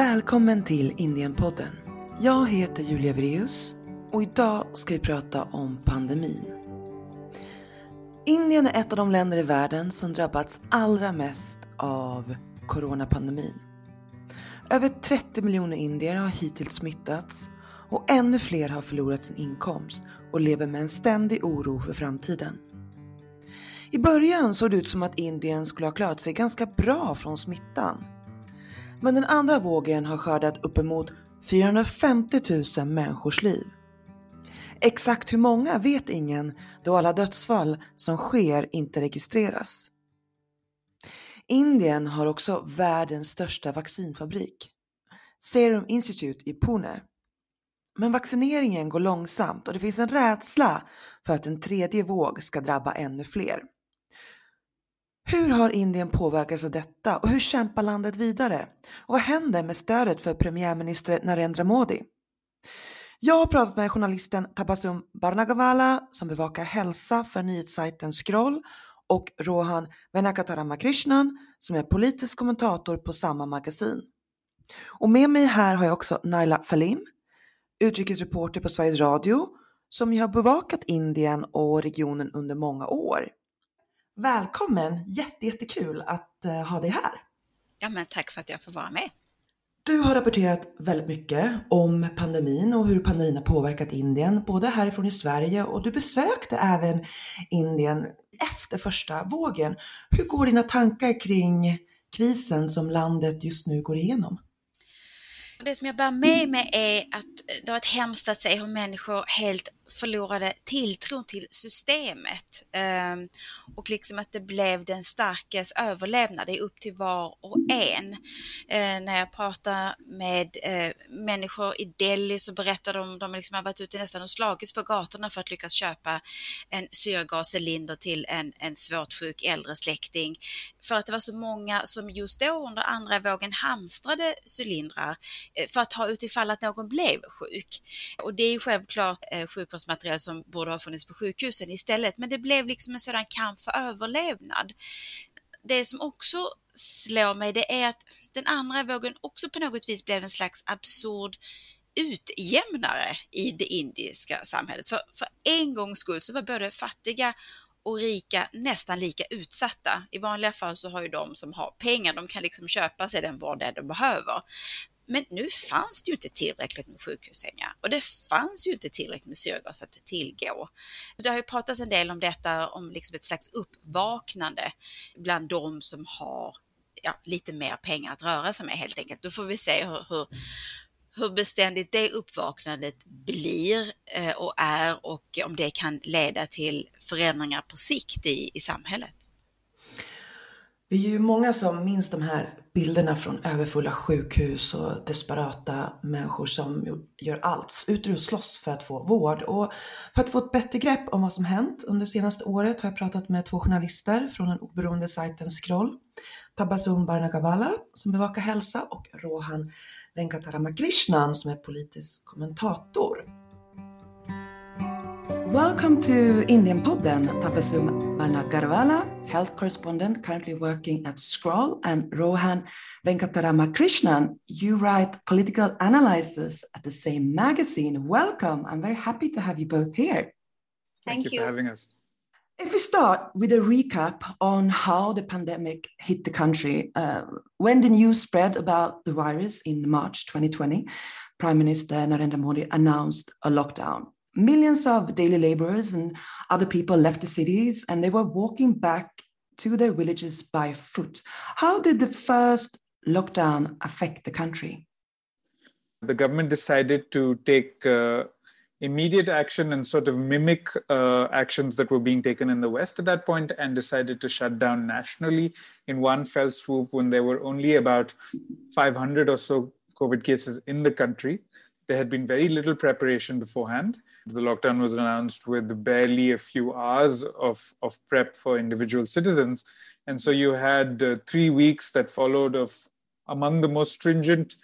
Välkommen till Indienpodden. Jag heter Julia Vreus och idag ska vi prata om pandemin. Indien är ett av de länder i världen som drabbats allra mest av coronapandemin. Över 30 miljoner indier har hittills smittats och ännu fler har förlorat sin inkomst och lever med en ständig oro för framtiden. I början såg det ut som att Indien skulle ha klarat sig ganska bra från smittan. Men den andra vågen har skördat uppemot 450 000 människors liv. Exakt hur många vet ingen då alla dödsfall som sker inte registreras. Indien har också världens största vaccinfabrik, Serum Institute i Pune. Men vaccineringen går långsamt och det finns en rädsla för att en tredje våg ska drabba ännu fler. Hur har Indien påverkats av detta och hur kämpar landet vidare? Och vad händer med stödet för premiärminister Narendra Modi? Jag har pratat med journalisten Tabasum Barnagavala som bevakar hälsa för nyhetssajten Scroll och Rohan Venakataramakrishnan som är politisk kommentator på samma magasin. Och med mig här har jag också Naila Salim, utrikesreporter på Sveriges Radio som ju har bevakat Indien och regionen under många år. Välkommen! Jätte, jättekul att uh, ha dig här. Ja, men tack för att jag får vara med. Du har rapporterat väldigt mycket om pandemin och hur pandemin har påverkat Indien, både härifrån i Sverige och du besökte även Indien efter första vågen. Hur går dina tankar kring krisen som landet just nu går igenom? Det som jag bär med mig är att det har varit hemskt att se hur människor helt förlorade tilltron till systemet ehm, och liksom att det blev den starkes överlevnad. Det är upp till var och en. Eh, när jag pratar med eh, människor i Delhi så berättar de, de liksom har varit ute nästan och slagits på gatorna för att lyckas köpa en syrgascylinder till en, en svårt sjuk äldre släkting. För att det var så många som just då under andra vågen hamstrade cylindrar eh, för att ha utifall att någon blev sjuk. Och det är ju självklart sjukvårds sjukvårdsmaterial som borde ha funnits på sjukhusen istället. Men det blev liksom en sådan kamp för överlevnad. Det som också slår mig det är att den andra vågen också på något vis blev en slags absurd utjämnare i det indiska samhället. För, för en gångs skull så var både fattiga och rika nästan lika utsatta. I vanliga fall så har ju de som har pengar, de kan liksom köpa sig den vård de behöver. Men nu fanns det ju inte tillräckligt med sjukhussängar och det fanns ju inte tillräckligt med syrgas att tillgå. Det har ju pratats en del om detta, om liksom ett slags uppvaknande bland de som har ja, lite mer pengar att röra sig med helt enkelt. Då får vi se hur, hur hur beständigt det uppvaknandet blir eh, och är och om det kan leda till förändringar på sikt i, i samhället. Vi är ju många som minns de här bilderna från överfulla sjukhus och desperata människor som gör allt, ut och slåss för att få vård. Och för att få ett bättre grepp om vad som hänt under senaste året har jag pratat med två journalister från den oberoende sajten Scroll. Tabasum Barnagavala som bevakar hälsa och Rohan Venkataramakrishnan som är politisk kommentator. Welcome to Indian Podden, Tapasum Banagarwala, health correspondent currently working at Scroll, and Rohan Venkatarama Krishnan. You write political analysis at the same magazine. Welcome. I'm very happy to have you both here. Thank, Thank you, you for having us. If we start with a recap on how the pandemic hit the country, uh, when the news spread about the virus in March 2020, Prime Minister Narendra Modi announced a lockdown millions of daily laborers and other people left the cities and they were walking back to their villages by foot. How did the first lockdown affect the country? The government decided to take uh, immediate action and sort of mimic uh, actions that were being taken in the West at that point and decided to shut down nationally in one fell swoop when there were only about 500 or so COVID cases in the country. There had been very little preparation beforehand. The lockdown was announced with barely a few hours of, of prep for individual citizens. And so you had uh, three weeks that followed of among the most stringent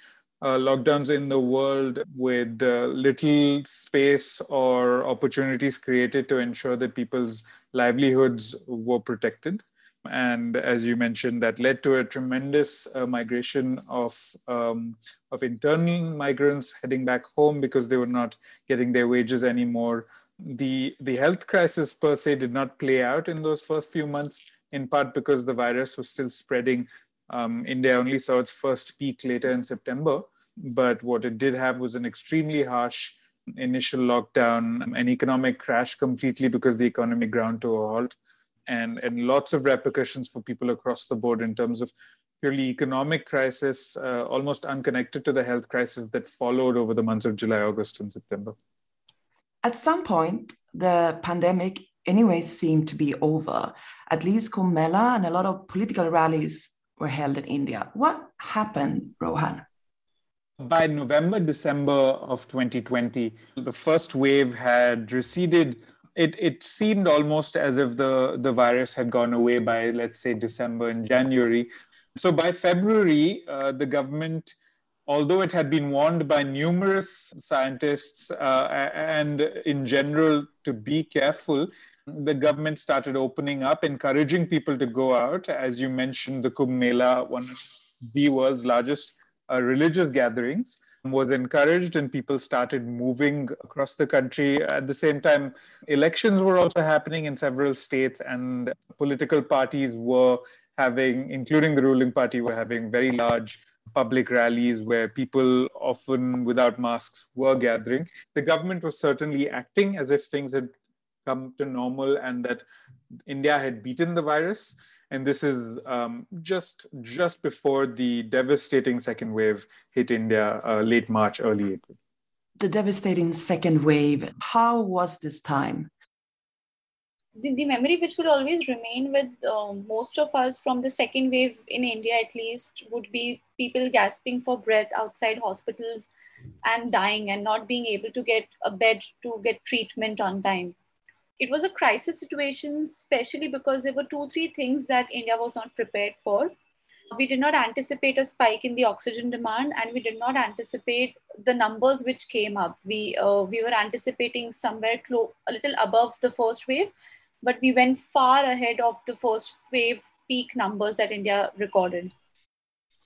uh, lockdowns in the world with uh, little space or opportunities created to ensure that people's livelihoods were protected. And as you mentioned, that led to a tremendous uh, migration of um, of internal migrants heading back home because they were not getting their wages anymore. The the health crisis per se did not play out in those first few months, in part because the virus was still spreading. Um, India only saw its first peak later in September, but what it did have was an extremely harsh initial lockdown, an economic crash completely because the economy ground to a halt and, and lots of repercussions for people across the board in terms of purely economic crisis, uh, almost unconnected to the health crisis that followed over the months of July, August, and September. At some point, the pandemic anyway seemed to be over. At least Kumbh and a lot of political rallies were held in India. What happened, Rohan? By November, December of 2020, the first wave had receded it it seemed almost as if the the virus had gone away by let's say December and January. So by February, uh, the government, although it had been warned by numerous scientists uh, and in general to be careful, the government started opening up, encouraging people to go out. As you mentioned, the Kumbh Mela, one of the world's largest uh, religious gatherings was encouraged and people started moving across the country. At the same time, elections were also happening in several states, and political parties were having, including the ruling party, were having very large public rallies where people, often without masks, were gathering. The government was certainly acting as if things had come to normal and that India had beaten the virus and this is um, just just before the devastating second wave hit India uh, late March, early April. The devastating second wave. How was this time? The, the memory which will always remain with uh, most of us from the second wave in India, at least, would be people gasping for breath outside hospitals and dying and not being able to get a bed to get treatment on time it was a crisis situation, especially because there were two, three things that India was not prepared for. We did not anticipate a spike in the oxygen demand, and we did not anticipate the numbers which came up. We uh, we were anticipating somewhere close, a little above the first wave, but we went far ahead of the first wave peak numbers that India recorded.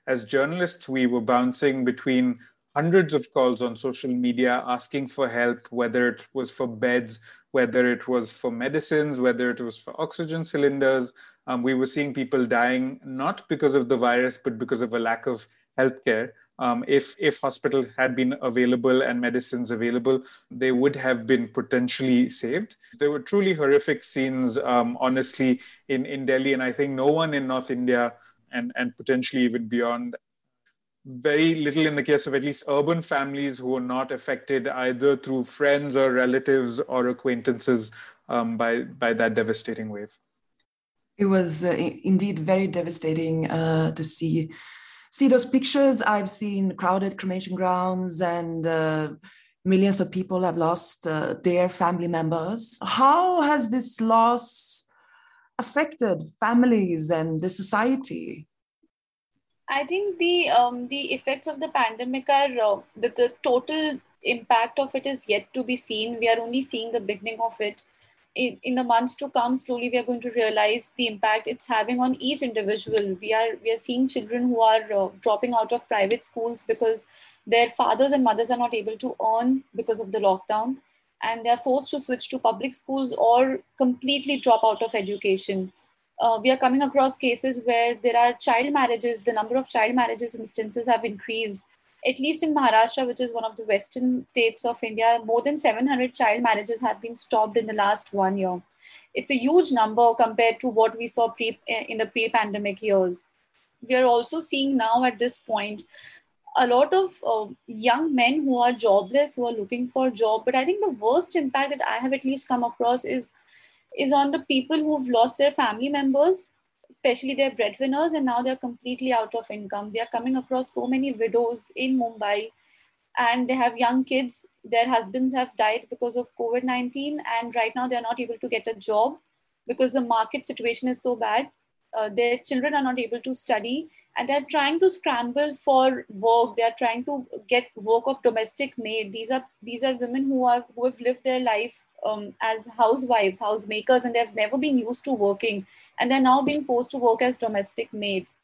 As journalists, we were bouncing between hundreds of calls on social media asking for help, whether it was for beds, whether it was for medicines, whether it was for oxygen cylinders. Um, we were seeing people dying not because of the virus, but because of a lack of healthcare. Um, if if hospitals had been available and medicines available, they would have been potentially saved. There were truly horrific scenes, um, honestly, in in Delhi, and I think no one in North India and and potentially even beyond very little in the case of at least urban families who are not affected either through friends or relatives or acquaintances um, by by that devastating wave. It was uh, indeed very devastating uh, to see see those pictures. I've seen crowded cremation grounds and. Uh, millions of people have lost uh, their family members. How has this loss affected families and the society? I think the um, the effects of the pandemic are uh, the, the total impact of it is yet to be seen. We are only seeing the beginning of it. In, in the months to come, slowly we are going to realize the impact it's having on each individual. We are we are seeing children who are uh, dropping out of private schools because their fathers and mothers are not able to earn because of the lockdown, and they are forced to switch to public schools or completely drop out of education uh, we are coming across cases where there are child marriages, the number of child marriages instances have increased. At least in Maharashtra, which is one of the western states of India, more than 700 child marriages have been stopped in the last one year. It's a huge number compared to what we saw pre- in the pre pandemic years. We are also seeing now at this point a lot of uh, young men who are jobless, who are looking for a job. But I think the worst impact that I have at least come across is is on the people who've lost their family members, especially their breadwinners, and now they're completely out of income. We are coming across so many widows in Mumbai, and they have young kids. Their husbands have died because of COVID 19, and right now they're not able to get a job because the market situation is so bad. Uh, their children are not able to study and they're trying to scramble for work they're trying to get work of domestic maid these are these are women who are who have lived their life um, as housewives, housemakers, and they've never been used to working, and they're now being forced to work as domestic maids.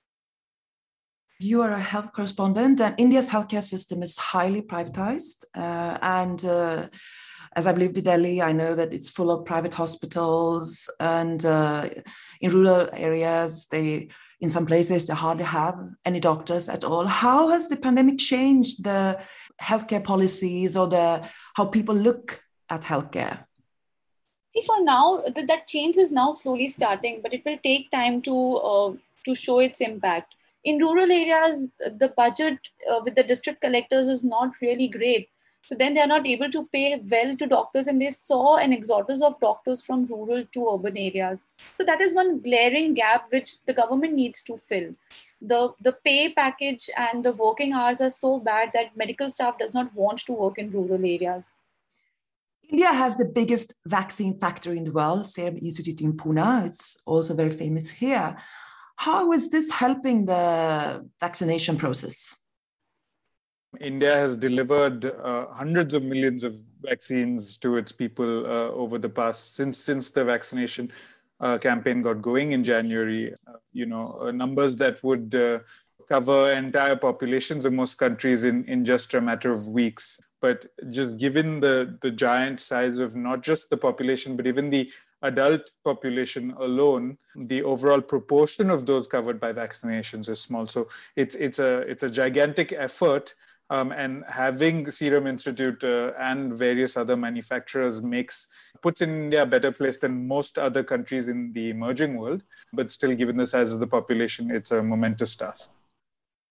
You are a health correspondent, and India's healthcare system is highly privatized. Uh, and uh, as I've lived in Delhi, I know that it's full of private hospitals, and uh, in rural areas, they in some places they hardly have any doctors at all. How has the pandemic changed the healthcare policies or the how people look at healthcare? See, for now, th- that change is now slowly starting, but it will take time to uh, to show its impact. In rural areas, the budget uh, with the district collectors is not really great. So then they are not able to pay well to doctors, and they saw an exodus of doctors from rural to urban areas. So that is one glaring gap which the government needs to fill. The the pay package and the working hours are so bad that medical staff does not want to work in rural areas. India has the biggest vaccine factory in the world, Serum Institute in Pune. It's also very famous here. How is this helping the vaccination process? India has delivered uh, hundreds of millions of vaccines to its people uh, over the past since since the vaccination uh, campaign got going in January. Uh, you know, uh, numbers that would uh, cover entire populations of most countries in in just a matter of weeks. But just given the the giant size of not just the population, but even the adult population alone, the overall proportion of those covered by vaccinations is small. So it's it's a it's a gigantic effort um, and having Serum Institute uh, and various other manufacturers makes puts India a better place than most other countries in the emerging world. But still, given the size of the population, it's a momentous task.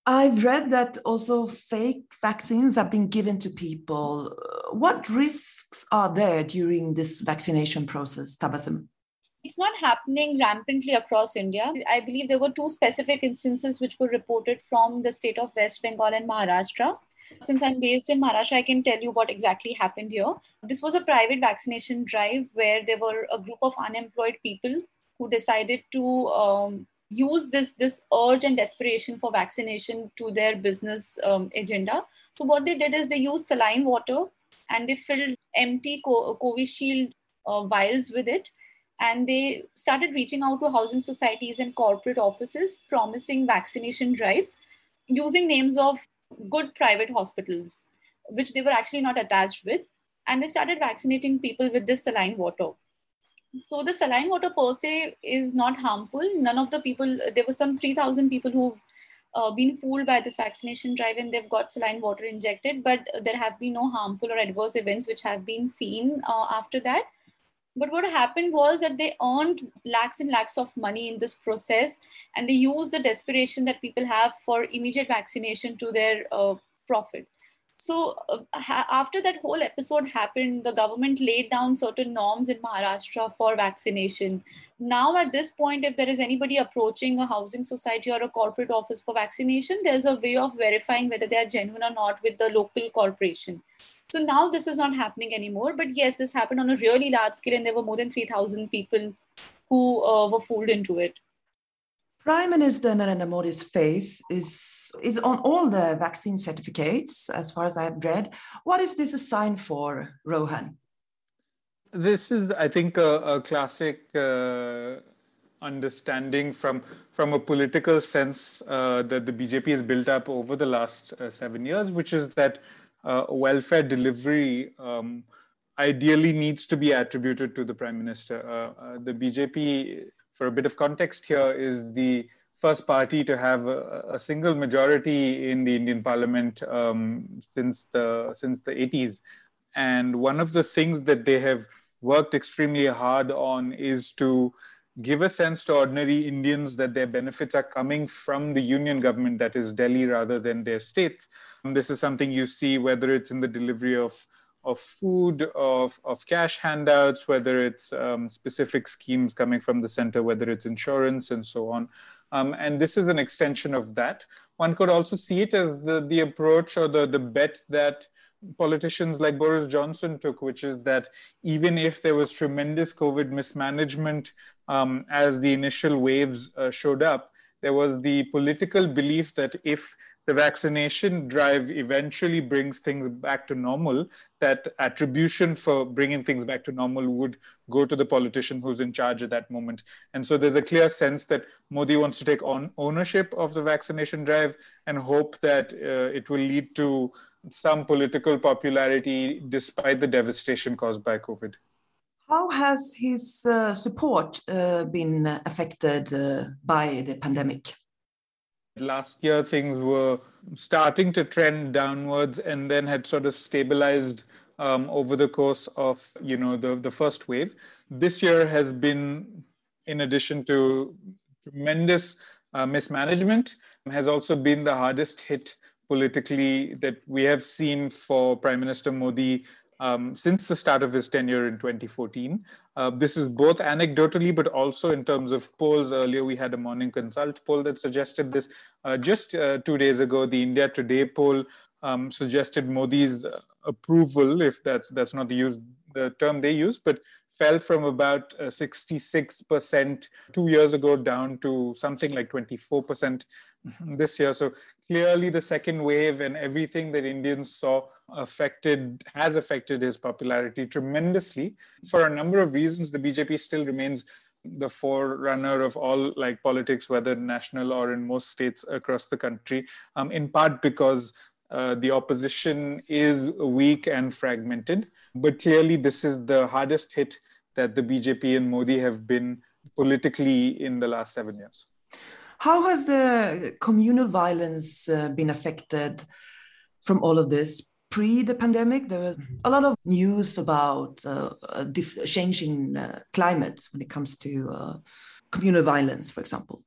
I've read that also fake vaccines have been given to people. What risks are there during this vaccination process, Tabassum? It's not happening rampantly across India. I believe there were two specific instances which were reported from the state of West Bengal and Maharashtra. Since I'm based in Maharashtra, I can tell you what exactly happened here. This was a private vaccination drive where there were a group of unemployed people who decided to um, use this this urge and desperation for vaccination to their business um, agenda. So what they did is they used saline water and they filled empty co- Covishield uh, vials with it, and they started reaching out to housing societies and corporate offices, promising vaccination drives using names of good private hospitals, which they were actually not attached with, and they started vaccinating people with this saline water so the saline water per se is not harmful. None of the people, there were some 3,000 people who've uh, been fooled by this vaccination drive and they've got saline water injected, but there have been no harmful or adverse events which have been seen uh, after that. But what happened was that they earned lakhs and lakhs of money in this process and they used the desperation that people have for immediate vaccination to their uh, profit so uh, ha- after that whole episode happened the government laid down certain norms in maharashtra for vaccination. Now at this point if there is anybody approaching a housing society or a corporate office for vaccination there's a way of verifying whether they are genuine or not with the local corporation. So now this is not happening anymore but yes this happened on a really large scale and there were more than 3000 people who uh, were fooled into it Prime Minister Narendra Modi's face is, is on all the vaccine certificates, as far as I've read. What is this a sign for, Rohan? This is, I think, a, a classic uh, understanding from from a political sense uh, that the BJP has built up over the last uh, seven years, which is that uh, welfare delivery um, ideally needs to be attributed to the prime minister. Uh, uh, the BJP for a bit of context here, is the first party to have a, a single majority in the Indian Parliament um, since the since the 80s. And one of the things that they have worked extremely hard on is to give a sense to ordinary Indians that their benefits are coming from the union government, that is Delhi, rather than their states. And this is something you see whether it's in the delivery of of food, of, of cash handouts, whether it's um, specific schemes coming from the center, whether it's insurance and so on. Um, and this is an extension of that. One could also see it as the, the approach or the, the bet that politicians like Boris Johnson took, which is that even if there was tremendous COVID mismanagement um, as the initial waves uh, showed up, there was the political belief that if the vaccination drive eventually brings things back to normal, that attribution for bringing things back to normal would go to the politician who's in charge at that moment. And so there's a clear sense that Modi wants to take on ownership of the vaccination drive and hope that uh, it will lead to some political popularity despite the devastation caused by COVID. How has his uh, support uh, been affected uh, by the pandemic? Last year, things were starting to trend downwards and then had sort of stabilized um, over the course of you know the, the first wave. This year has been, in addition to tremendous uh, mismanagement, has also been the hardest hit politically that we have seen for Prime Minister Modi um, since the start of his tenure in 2014. Uh, this is both anecdotally, but also in terms of polls. Earlier, we had a Morning Consult poll that suggested this. Uh, just uh, two days ago, the India Today poll um, suggested Modi's approval, if that's that's not the use the term they use, but fell from about uh, 66% two years ago down to something like 24% this year. So clearly, the second wave and everything that Indians saw affected has affected his popularity tremendously. For a number of reasons, the BJP still remains the forerunner of all like politics, whether national or in most states across the country, um, in part because uh, the opposition is weak and fragmented. But clearly, this is the hardest hit that the BJP and Modi have been politically in the last seven years. How has the communal violence uh, been affected from all of this? Pre the pandemic, there was a lot of news about uh, a changing uh, climate when it comes to uh, communal violence, for example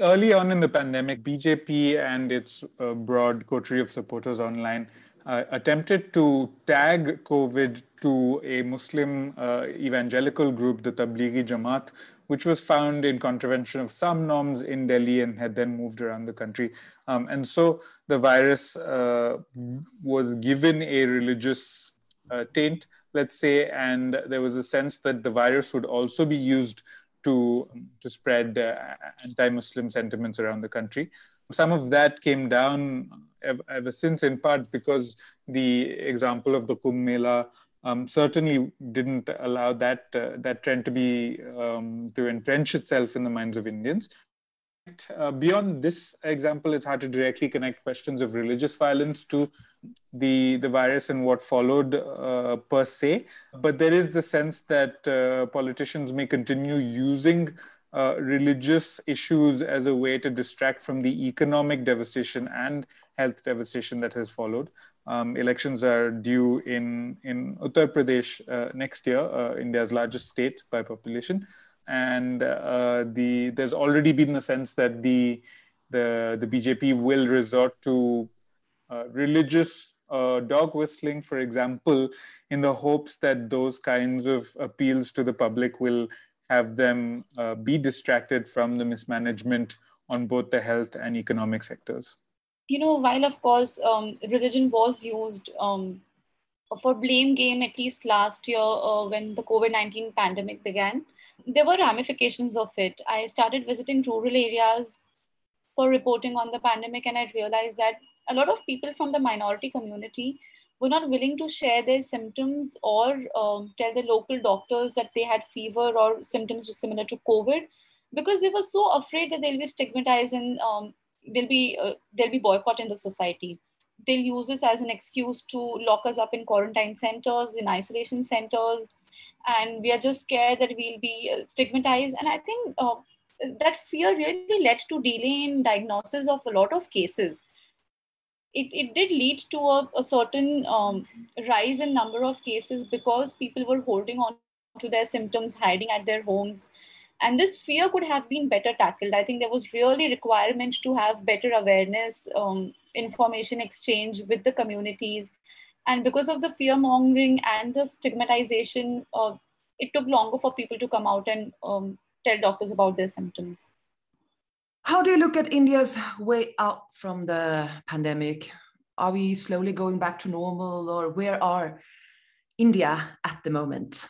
early on in the pandemic, BJP and its uh, broad coterie of supporters online uh, attempted to tag COVID to a Muslim uh, evangelical group, the Tablighi Jamaat, which was found in contravention of some norms in Delhi and had then moved around the country. Um, and so the virus uh, was given a religious uh, taint, let's say, and there was a sense that the virus would also be used to to spread uh, anti-Muslim sentiments around the country. Some of that came down ever, ever since, in part because the example of the Kumbh Mela um, certainly didn't allow that uh, that trend to be um, to entrench itself in the minds of Indians. Uh, beyond this example, it's hard to directly connect questions of religious violence to the the virus and what followed uh, per se. But there is the sense that uh, politicians may continue using uh, religious issues as a way to distract from the economic devastation and health devastation that has followed. Um, elections are due in in Uttar Pradesh uh, next year, uh, India's largest state by population and uh, the there's already been the sense that the the the BJP will resort to uh, religious uh, dog whistling, for example, in the hopes that those kinds of appeals to the public will have them uh, be distracted from the mismanagement on both the health and economic sectors. You know, while of course um, religion was used um, for blame game at least last year uh, when the COVID 19 pandemic began, there were ramifications of it. I started visiting rural areas for reporting on the pandemic, and I realized that a lot of people from the minority community were not willing to share their symptoms or um, tell the local doctors that they had fever or symptoms similar to COVID because they were so afraid that they'll be stigmatized and um, they'll be uh, they'll be boycott in the society. They'll use this as an excuse to lock us up in quarantine centers, in isolation centers, and we are just scared that we'll be uh, stigmatized and i think uh, that fear really led to delay in diagnosis of a lot of cases it, it did lead to a, a certain um, rise in number of cases because people were holding on to their symptoms hiding at their homes. And this fear could have been better tackled. I think there was really requirement to have better awareness um, information exchange with the communities. And because of the fear mongering and the stigmatization uh, it took longer for people to come out and um, tell doctors about their symptoms how do you look at india's way out from the pandemic are we slowly going back to normal or where are india at the moment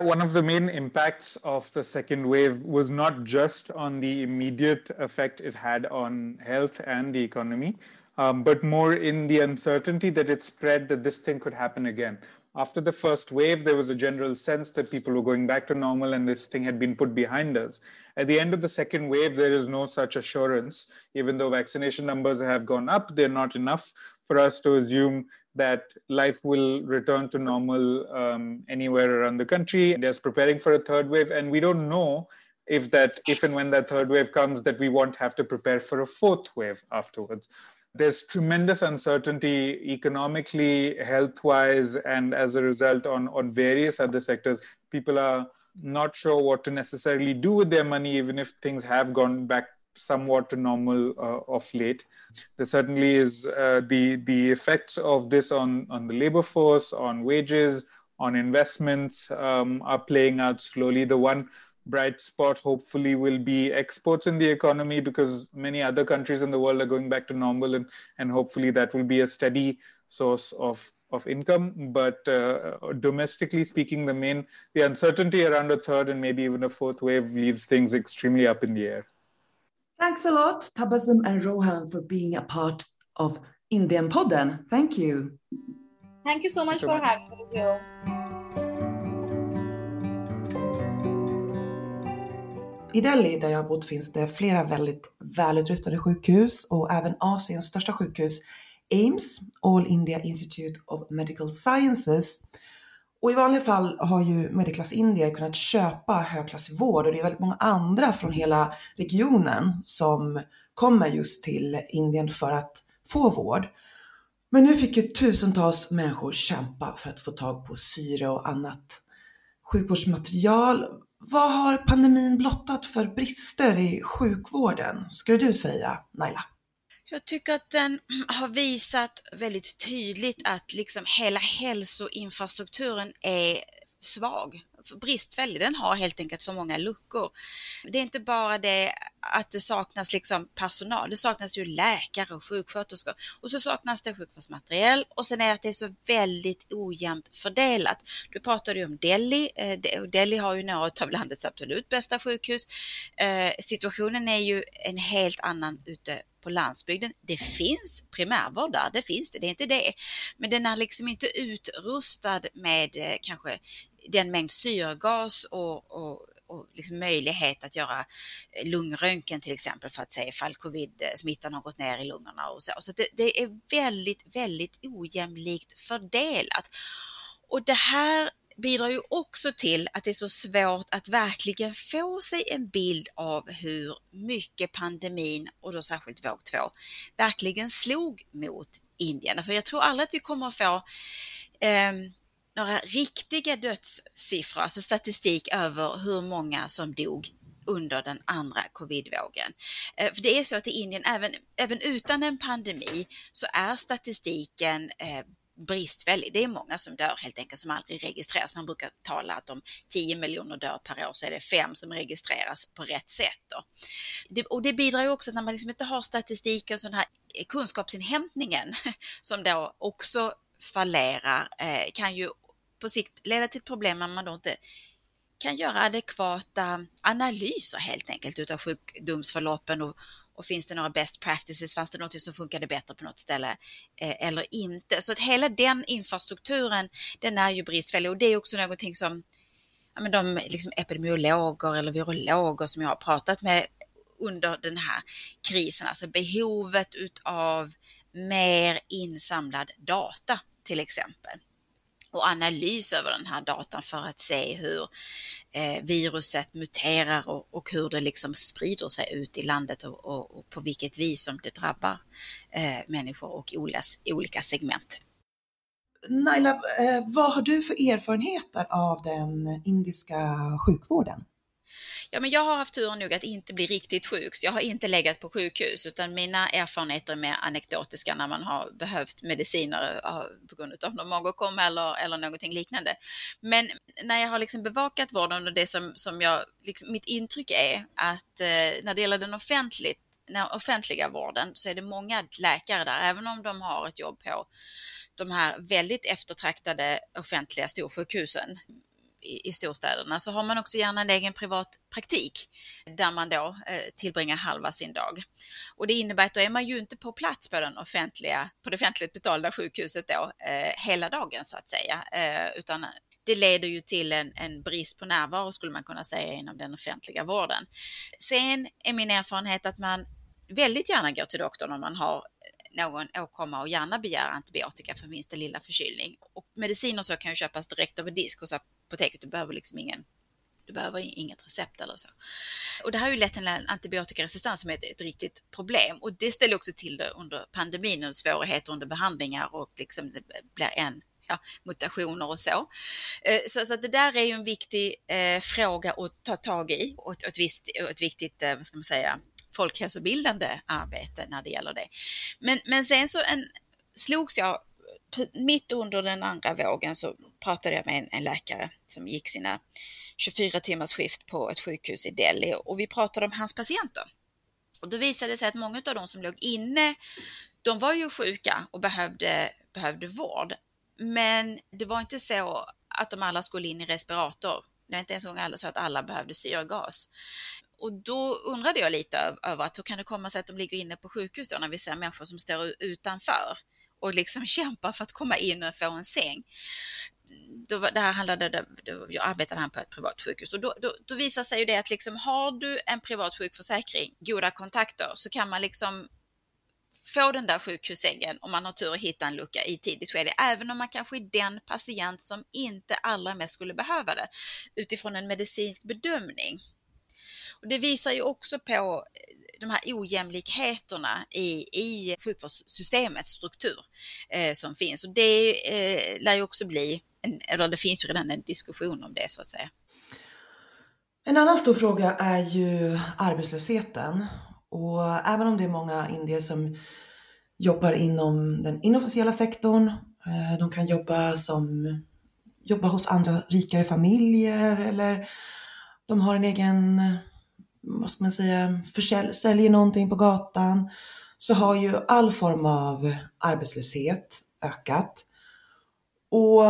One of the main impacts of the second wave was not just on the immediate effect it had on health and the economy, um, but more in the uncertainty that it spread that this thing could happen again. After the first wave, there was a general sense that people were going back to normal and this thing had been put behind us. At the end of the second wave, there is no such assurance. Even though vaccination numbers have gone up, they're not enough for us to assume that life will return to normal um, anywhere around the country. They're preparing for a third wave, and we don't know if that if and when that third wave comes that we won't have to prepare for a fourth wave afterwards there's tremendous uncertainty economically health wise and as a result on on various other sectors people are not sure what to necessarily do with their money even if things have gone back somewhat to normal uh, of late. There certainly is uh, the the effects of this on on the labor force, on wages, on investments um, are playing out slowly. The one bright spot hopefully will be exports in the economy because many other countries in the world are going back to normal and and hopefully that will be a steady source of of income but uh, domestically speaking the main the uncertainty around a third and maybe even a fourth wave leaves things extremely up in the air Thanks a lot, Tabasum and Rohan, for being a part of Indian Podden. Thank you. Thank you so much so for much. having me here. I Delhi där jag har bott finns det flera väldigt välutrustade sjukhus och även Asiens största sjukhus, AIMS, All India Institute of Medical Sciences, och i vanliga fall har ju medelklassindier kunnat köpa högklassig vård och det är väldigt många andra från hela regionen som kommer just till Indien för att få vård. Men nu fick ju tusentals människor kämpa för att få tag på syre och annat sjukvårdsmaterial. Vad har pandemin blottat för brister i sjukvården, skulle du säga, Naila? Jag tycker att den har visat väldigt tydligt att liksom hela hälsoinfrastrukturen är svag, Alltså, bristfällig. Den har helt enkelt för många luckor. Det är inte bara det att det saknas liksom personal, det saknas ju läkare och sjuksköterskor och så saknas det sjukvårdsmateriel och sen är det att det är så väldigt ojämnt fördelat. Du pratade ju om Delhi, eh, Delhi har ju några av landets absolut bästa sjukhus. Eh, situationen är ju en helt annan ute på landsbygden. Det finns primärvård där, det finns det, det är inte det. Men den är liksom inte utrustad med eh, kanske den mängd syrgas och, och, och liksom möjlighet att göra eh, lungröntgen till exempel för att se ifall covid-smittan har gått ner i lungorna och så. Så det, det är väldigt, väldigt ojämlikt fördelat. Och det här bidrar ju också till att det är så svårt att verkligen få sig en bild av hur mycket pandemin, och då särskilt våg 2, verkligen slog mot Indien. För jag tror aldrig att vi kommer att få eh, några riktiga dödssiffror, alltså statistik över hur många som dog under den andra covidvågen. Eh, för det är så att i Indien, även, även utan en pandemi, så är statistiken eh, bristfällig. Det är många som dör helt enkelt som aldrig registreras. Man brukar tala att om 10 miljoner dör per år så är det fem som registreras på rätt sätt. Då. Det, och det bidrar ju också när man liksom inte har statistiken, och sån här kunskapsinhämtningen som då också fallerar eh, kan ju på sikt leda till ett problem när man då inte kan göra adekvata analyser helt enkelt utav sjukdomsförloppen och, och finns det några best practices, fanns det något som funkade bättre på något ställe eh, eller inte? Så att hela den infrastrukturen, den är ju bristfällig och det är också någonting som ja, men de liksom epidemiologer eller virologer som jag har pratat med under den här krisen, alltså behovet utav mer insamlad data till exempel och analys över den här datan för att se hur eh, viruset muterar och, och, hur det liksom sprider sig ut i landet och, och, och på vilket vis som det drabbar eh, människor och olas, olika segment. Naila, eh, vad har du för erfarenheter av den indiska sjukvården? Ja, men jag har haft turen nog att inte bli riktigt sjuk, så jag har inte legat på sjukhus, utan mina erfarenheter är mer anekdotiska när man har behövt mediciner eh, på grund av någon magåkomma eller, eller någonting liknande. Men när jag har liksom bevakat vården och det som, som jag, liksom, mitt intryck är att eh, när det gäller den offentligt, den offentliga vården så är det många läkare där, även om de har ett jobb på de här väldigt eftertraktade offentliga storsjukhusen i, i storstäderna så har man också gärna en egen privat praktik där man då eh, tillbringar halva sin dag. Och det innebär att då är man ju inte på plats på, den offentliga, på det offentligt betalda sjukhuset då eh, hela dagen så att säga, eh, utan det leder ju till en, en, brist på närvaro skulle man kunna säga inom den offentliga vården. Sen är min erfarenhet att man väldigt gärna går till doktorn om man har någon åkomma och gärna begär antibiotika för minsta lilla förkylning. Och mediciner så kan ju köpas direkt över disk hos apoteket. Du behöver liksom ingen du behöver inget recept eller så. Och det här har ju lett till en antibiotikaresistens som är ett, ett riktigt problem och det ställer också till det under pandemin och svårigheter under behandlingar och liksom det blir en ja, mutationer och så. Eh, så, så det där är ju en viktig eh, fråga att ta tag i och ett, ett, visst, ett viktigt, eh, vad ska man säga, folkhälsobildande arbete när det gäller det. Men, men sen så en, slogs jag, mitt under den andra vågen så pratade jag med en, en läkare som gick sina 24 timmars skift på ett sjukhus i Delhi och vi pratade om hans patienter. Och då visade det sig att många av de som låg inne, de var ju sjuka och behövde, behövde vård. Men det var inte så att de alla skulle in i respirator. Det var inte ens alla så att alla behövde syrgas. Och då undrade jag lite över att hur kan det komma sig att de ligger inne på sjukhus då när vi ser människor som står utanför och liksom kämpar för att komma in och få en säng. Då, det här handlade, då, jag arbetade här på ett privat sjukhus och då, då, då visar sig ju det att liksom, har du en privat sjukförsäkring, goda kontakter, så kan man liksom få den där sjukhussängen om man har tur att hitta en lucka i tidigt skede, även om man kanske är den patient som inte allra mest skulle behöva det utifrån en medicinsk bedömning. Och det visar ju också på de här ojämlikheterna i, i sjukvårdssystemets struktur eh, som finns. Och det eh, lär ju också bli, en, eller det finns ju redan en diskussion om det så att säga. En annan stor fråga är ju arbetslösheten. Och även om det är många indier som jobbar inom den inofficiella sektorn, eh, de kan jobba som jobba hos andra rikare familjer eller de har en egen vad ska man säga, försälj, säljer någonting på gatan så har ju all form av arbetslöshet ökat. Och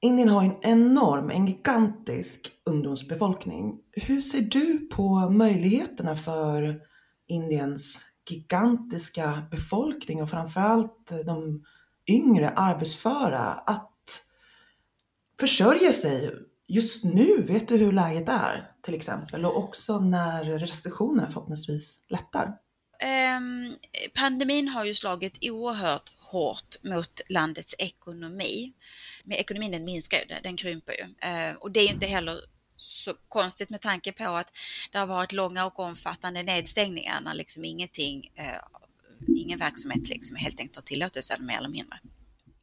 Indien har en enorm, en gigantisk ungdomsbefolkning. Hur ser du på möjligheterna för Indiens gigantiska befolkning och framförallt de yngre arbetsföra att försörja sig just nu, vet du hur läget är till exempel och också när restriktioner förhoppningsvis lättar? Um, pandemin har ju slagit oerhört hårt mot landets ekonomi. Men ekonomin den minskar ju, den krymper ju. Uh, och det är ju inte heller så konstigt med tanke på att det har varit långa och omfattande nedstängningar när liksom ingenting, uh, ingen verksamhet liksom helt enkelt har tillåtelse mer eller mindre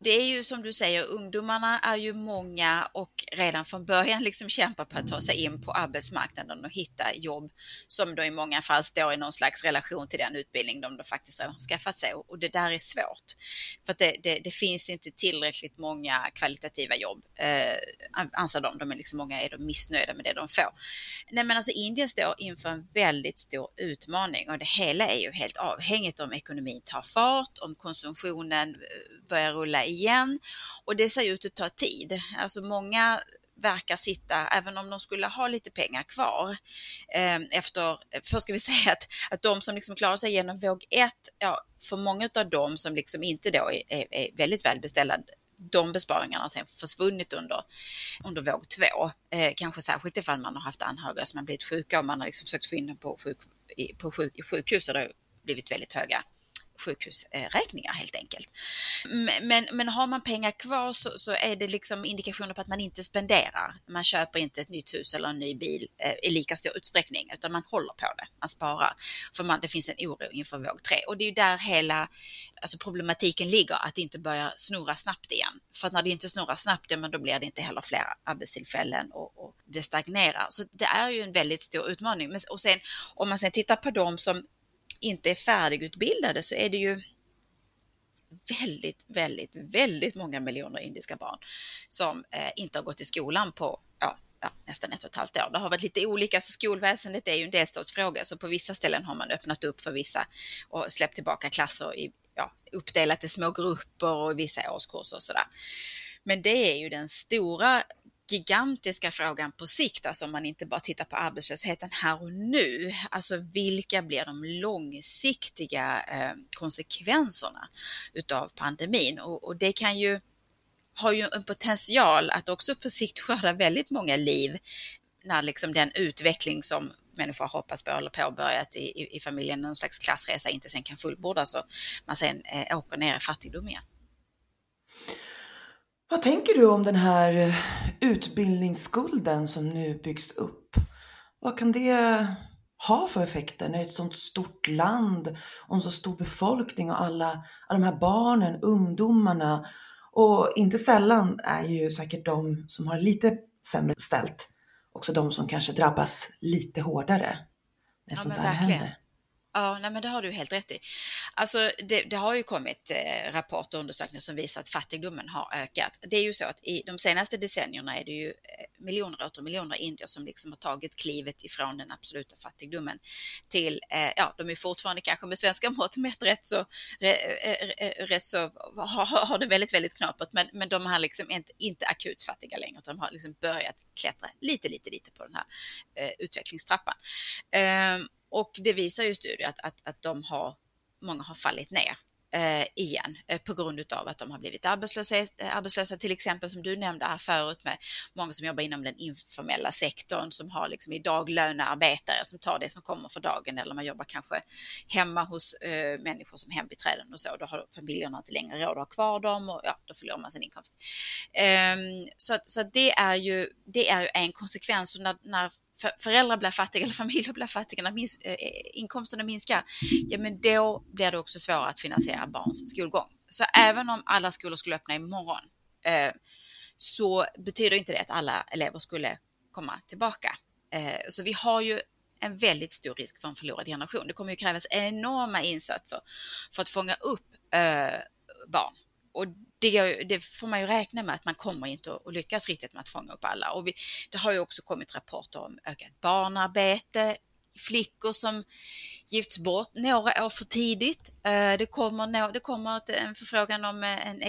det är ju som du säger, ungdomarna är ju många och redan från början liksom kämpar på att ta sig in på arbetsmarknaden och hitta jobb som då i många fall står i någon slags relation till den utbildning de då faktiskt redan har skaffat sig. Och det där är svårt. För att det, det, det finns inte tillräckligt många kvalitativa jobb, eh, anser de. De är liksom, många är de missnöjda med det de får. Nej men alltså Indien står inför en väldigt stor utmaning och det hela är ju helt avhängigt om ekonomin tar fart, om konsumtionen eh, börjar rulla igen och det ser ut att ta tid. Alltså många verkar sitta, även om de skulle ha lite pengar kvar eh, efter, först ska vi säga att, att de som liksom klarar sig genom våg ett, ja, för många av dem som liksom inte då är, är, är väldigt välbeställda, de besparingarna har sen försvunnit under, under våg två. Eh, kanske särskilt ifall man har haft anhöriga som har blivit sjuka och man har liksom försökt få in dem på, sjuk, på sjuk, sjukhus och det har blivit väldigt höga sjukhusräkningar helt enkelt. Men, men har man pengar kvar så, så, är det liksom indikationer på att man inte spenderar. Man köper inte ett nytt hus eller en ny bil eh, i lika stor utsträckning utan man håller på det, man sparar. För man, det finns en oro inför våg tre och det är ju där hela alltså problematiken ligger, att det inte börjar snurra snabbt igen. För att när det inte snurrar snabbt, ja, men då blir det inte heller fler arbetstillfällen och, och det stagnerar. Så det är ju en väldigt stor utmaning. Men, och sen om man sen tittar på de som inte är färdigutbildade så är det ju väldigt, väldigt, väldigt många miljoner indiska barn som eh, inte har gått i skolan på ja, ja, nästan ett och ett halvt år. Det har varit lite olika, så skolväsendet är ju en delstatsfråga, så på vissa ställen har man öppnat upp för vissa och släppt tillbaka klasser i, ja, uppdelat i små grupper och vissa årskurser och sådär. Men det är ju den stora gigantiska frågan på sikt, alltså om man inte bara tittar på arbetslösheten här och nu. Alltså vilka blir de långsiktiga eh, konsekvenserna utav pandemin? Och, och, det kan ju har ju en potential att också på sikt skörda väldigt många liv när liksom den utveckling som människor hoppas på eller påbörjat i, i, i familjen, någon slags klassresa, inte sen kan fullbordas och man sen eh, åker ner i fattigdom igen. Vad tänker du om den här eh, utbildningsskulden som nu byggs upp? Vad kan det ha för effekter när ett sånt stort land och en så stor befolkning och alla, alla de här barnen, ungdomarna och inte sällan är ju säkert de som har lite sämre ställt också de som kanske drabbas lite hårdare när ja, sånt där verkligen. händer. Ja, nej, men det har du helt rätt i. Alltså, det, det har ju kommit eh, rapporter och undersökningar som visar att fattigdomen har ökat. Det är ju så att i de senaste decennierna är det ju eh, miljoner och åter miljoner indier som liksom har tagit klivet ifrån den absoluta fattigdomen till, eh, ja, de är fortfarande kanske med svenska mått mätt rätt så, re, re, rätt så har, har det väldigt, väldigt knapert, men, men de har liksom inte, inte akut fattiga längre, utan de har liksom börjat klättra lite, lite, lite på den här eh, utvecklingstrappan. Ehm, och det visar ju studier att, att, att de har, många har fallit ner eh, igen eh, på grund av att de har blivit arbetslösa, eh, arbetslösa, till exempel som du nämnde här förut med många som jobbar inom den informella sektorn som har liksom idag lönearbetare som tar det som kommer för dagen eller man jobbar kanske hemma hos eh, människor som hembiträden och så. Då har familjerna inte längre råd att ha kvar dem och ja, då förlorar man sin inkomst. Eh, så att, så att det är ju det är ju en konsekvens och när, när föräldrar blir fattiga eller familjer blir fattiga, när minst, eh, eh, inkomsterna minskar, ja men då blir det också svårare att finansiera barns skolgång. Så även om alla skolor skulle öppna imorgon eh, så betyder inte det att alla elever skulle komma tillbaka. Eh, så vi har ju en väldigt stor risk för en förlorad generation. Det kommer ju krävas enorma insatser för att fånga upp eh, barn. Och det, det, får man ju räkna med att man kommer inte att lyckas riktigt med att fånga upp alla. Och vi, det har ju också kommit rapporter om ökat barnarbete, flickor som gifts bort några år för tidigt. Eh, det kommer, det kommer en förfrågan om eh, en,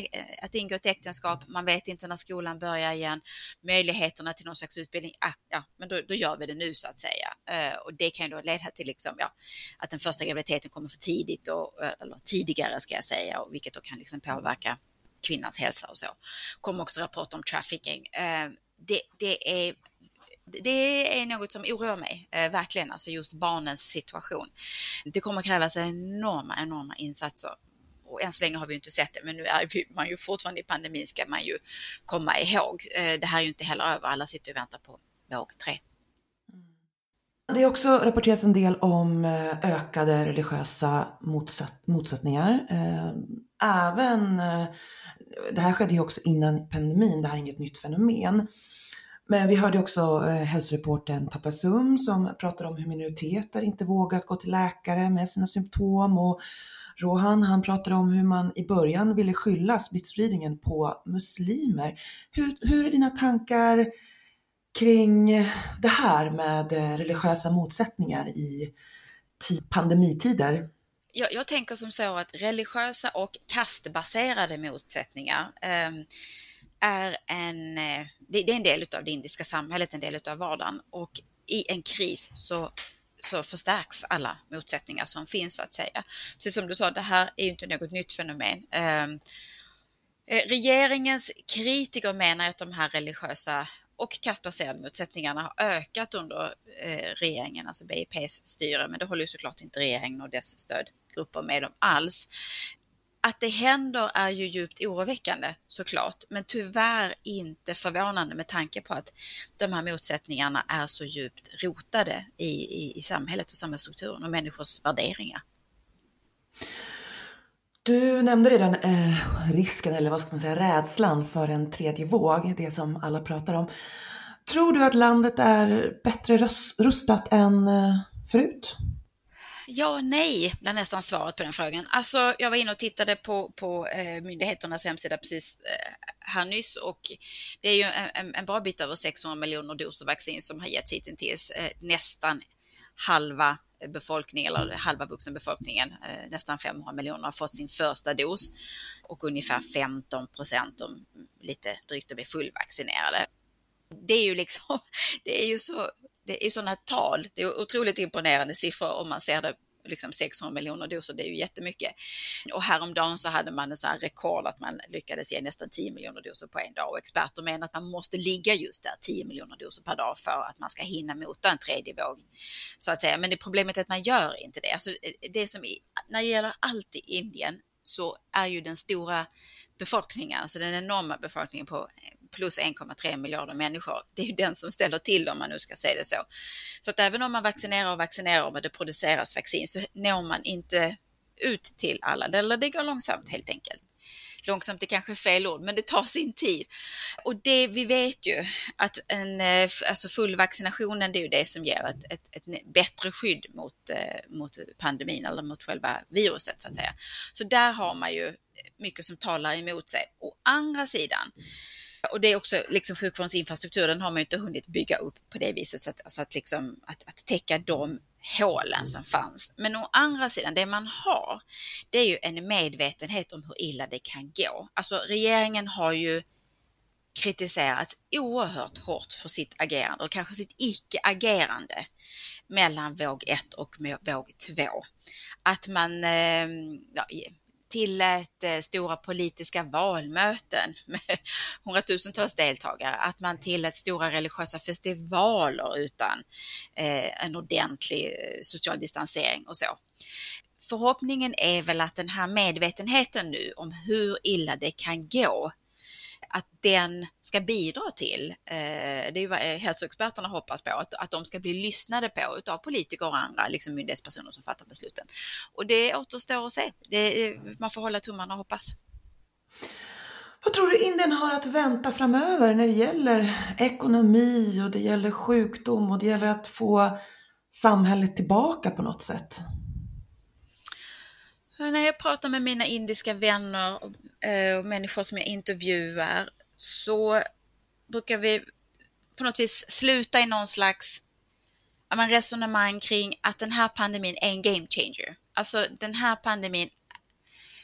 att ingå ett äktenskap. Man vet inte när skolan börjar igen. Möjligheterna till någon slags utbildning. Ah, ja, men då, då, gör vi det nu så att säga. Eh, och det kan ju då leda till liksom, ja, att den första graviditeten kommer för tidigt och, eller tidigare ska jag säga, och vilket då kan liksom påverka kvinnans hälsa och så. kommer också rapporter om trafficking. Det, det, är det är något som oroar mig, eh, verkligen, alltså just barnens situation. Det kommer krävas enorma, enorma insatser. Och än så länge har vi inte sett det, men nu är man ju fortfarande i pandemin, ska man ju komma ihåg. Eh, det här är ju inte heller över, alla sitter och väntar på våg tre. Mm. Det är också rapporterats en del om eh, ökade religiösa motsatt, motsättningar. Eh, även eh, det här skedde ju också innan pandemin, det här är inget nytt fenomen. Men vi hörde också eh, hälsoreporten Tapasum som pratade om hur minoriteter inte vågat gå till läkare med sina symptom och Rohan han pratade om hur man i början ville skylla smittspridningen på muslimer. Hur, hur är dina tankar kring det här med eh, religiösa motsättningar i pandemitider? jag, jag, tänker som så att religiösa och kastbaserade motsättningar eh, är en, eh, det, är en del av det indiska samhället, en del av vardagen och i en kris så så förstärks alla motsättningar som finns så att säga. Precis som du sa, det här är ju inte något nytt fenomen. Ehm, eh, regeringens kritiker menar att de här religiösa och kastbaserade motsättningarna har ökat under eh, regeringen, alltså BIPs styre, men det håller ju såklart inte regeringen och dess stödgrupper med om alls. Att det händer är ju djupt oroväckande såklart, men tyvärr inte förvånande med tanke på att de här motsättningarna är så djupt rotade i, i, i samhället och samhällsstrukturen och människors värderingar. Du nämnde redan eh, risken, eller vad ska man säga, rädslan för en tredje våg, det som alla pratar om. Tror du att landet är bättre rustat än eh, förut? Ja nej, nej, blir nästan svaret på den frågan. Alltså, jag var inne och tittade på, på eh, myndigheternas hemsida precis eh, här nyss och det är ju en, en, bra bit över 600 miljoner doser vaccin som har getts hittills. Eh, nästan halva befolkningen, eller halva vuxenbefolkningen, eh, nästan 500 miljoner, har fått sin första dos och ungefär 15 procent, lite drygt, är fullvaccinerade. Det är ju liksom, det är ju så, det är sådana tal, det är otroligt imponerande siffror om man ser det liksom 600 miljoner doser, det är ju jättemycket. Och häromdagen så hade man en sån här rekord att man lyckades ge nästan 10 miljoner doser på en dag och experter menar att man måste ligga just där 10 miljoner doser per dag för att man ska hinna mota en tredje våg. Så att säga. Men det problemet är att man gör inte det. Alltså det som, när det gäller allt i Indien så är ju den stora befolkningen, alltså den enorma befolkningen på plus 1,3 miljarder människor. Det är ju den som ställer till om man nu ska säga det så. Så att även om man vaccinerar och vaccinerar och det produceras vaccin så når man inte ut till alla, eller det går långsamt helt enkelt. Långsamt är kanske fel ord, men det tar sin tid. Och det vi vet ju att en, eh, alltså fullvaccinationen, det är ju det som ger ett, ett, ett bättre skydd mot, eh, mot pandemin eller mot själva viruset så att säga. Så där har man ju mycket som talar emot sig. Å andra sidan och det är också liksom sjukvårdens infrastruktur, den har man ju inte hunnit bygga upp på det viset så att, alltså att, liksom, att, att täcka de hålen som fanns. Men å andra sidan, det man har, det är ju en medvetenhet om hur illa det kan gå. Alltså regeringen har ju kritiserats oerhört hårt för sitt agerande, och kanske sitt icke-agerande mellan våg 1 och våg 2. Att man eh, ja, tillät eh, stora politiska valmöten med hundratusentals deltagare, att man tillät stora religiösa festivaler utan eh, en ordentlig eh, social distansering och så. Förhoppningen är väl att den här medvetenheten nu om hur illa det kan gå att den ska bidra till, eh, det är ju vad eh, hälsoexperterna hoppas på, att, att de ska bli lyssnade på utav politiker och andra liksom myndighetspersoner som fattar besluten. Och det återstår att se. Det, eh, man får hålla tummarna och hoppas. Vad tror du Indien har att vänta framöver när det gäller ekonomi och det gäller sjukdom och det gäller att få samhället tillbaka på något sätt? När jag pratar med mina indiska vänner och, eh, och människor som jag intervjuar så brukar vi på något vis sluta i någon slags resonemang kring att den här pandemin är en game changer. Alltså den här pandemin,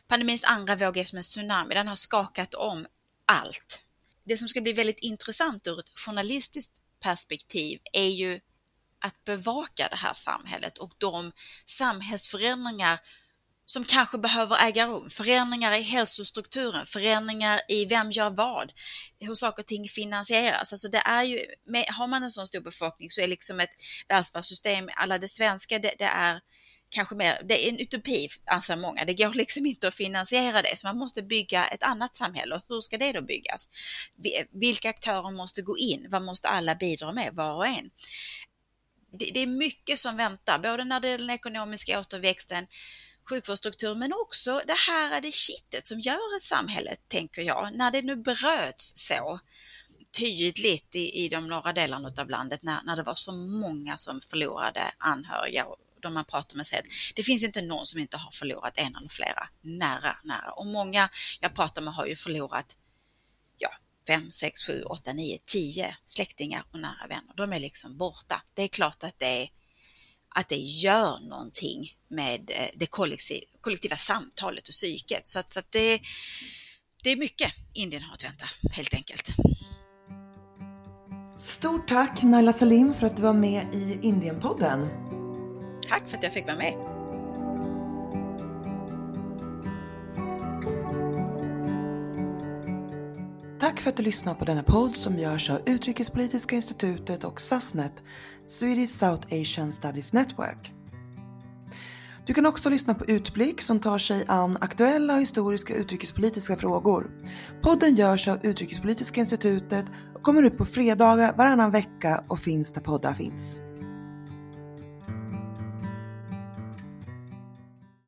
pandemins andra våg är som en tsunami, den har skakat om allt. Det som ska bli väldigt intressant ur ett journalistiskt perspektiv är ju att bevaka det här samhället och de samhällsförändringar som kanske behöver äga rum. Förändringar i hälsostrukturen, förändringar i vem gör vad, hur saker och ting finansieras. Alltså det är ju, har man en sån stor befolkning så är liksom ett välfärdssystem, alla det svenska, det, det är kanske mer, det är en utopi anser många. Det går liksom inte att finansiera det, så man måste bygga ett annat samhälle. Och hur ska det då byggas? Vilka aktörer måste gå in? Vad måste alla bidra med, var och en? Det, det är mycket som väntar, både när det gäller den ekonomiska återväxten, sjukvårdsstruktur men också det här är det kittet som gör ett samhälle, tänker jag. När det nu bröts så tydligt i, i de norra delarna av landet när, när det var så många som förlorade anhöriga och de man pratar med säger att det finns inte någon som inte har förlorat en eller flera nära, nära. Och många jag pratar med har ju förlorat ja, fem, sex, sju, åtta, nio, tio släktingar och nära vänner. De är liksom borta. Det är klart att det är att det gör någonting med eh, det kollektiva, samtalet och psyket. Så att, så att det, det är mycket Indien har att vänta helt enkelt. Stort tack Naila Salim för att du var med i Indienpodden. Tack för att jag fick vara med. Tack för att du lyssnar på denna podd som görs av Utrikespolitiska institutet och SASNET, Swedish South Asian Studies Network. Du kan också lyssna på Utblick som tar sig an aktuella och historiska utrikespolitiska frågor. Podden görs av Utrikespolitiska institutet och kommer ut på fredagar varannan vecka och finns där poddar finns.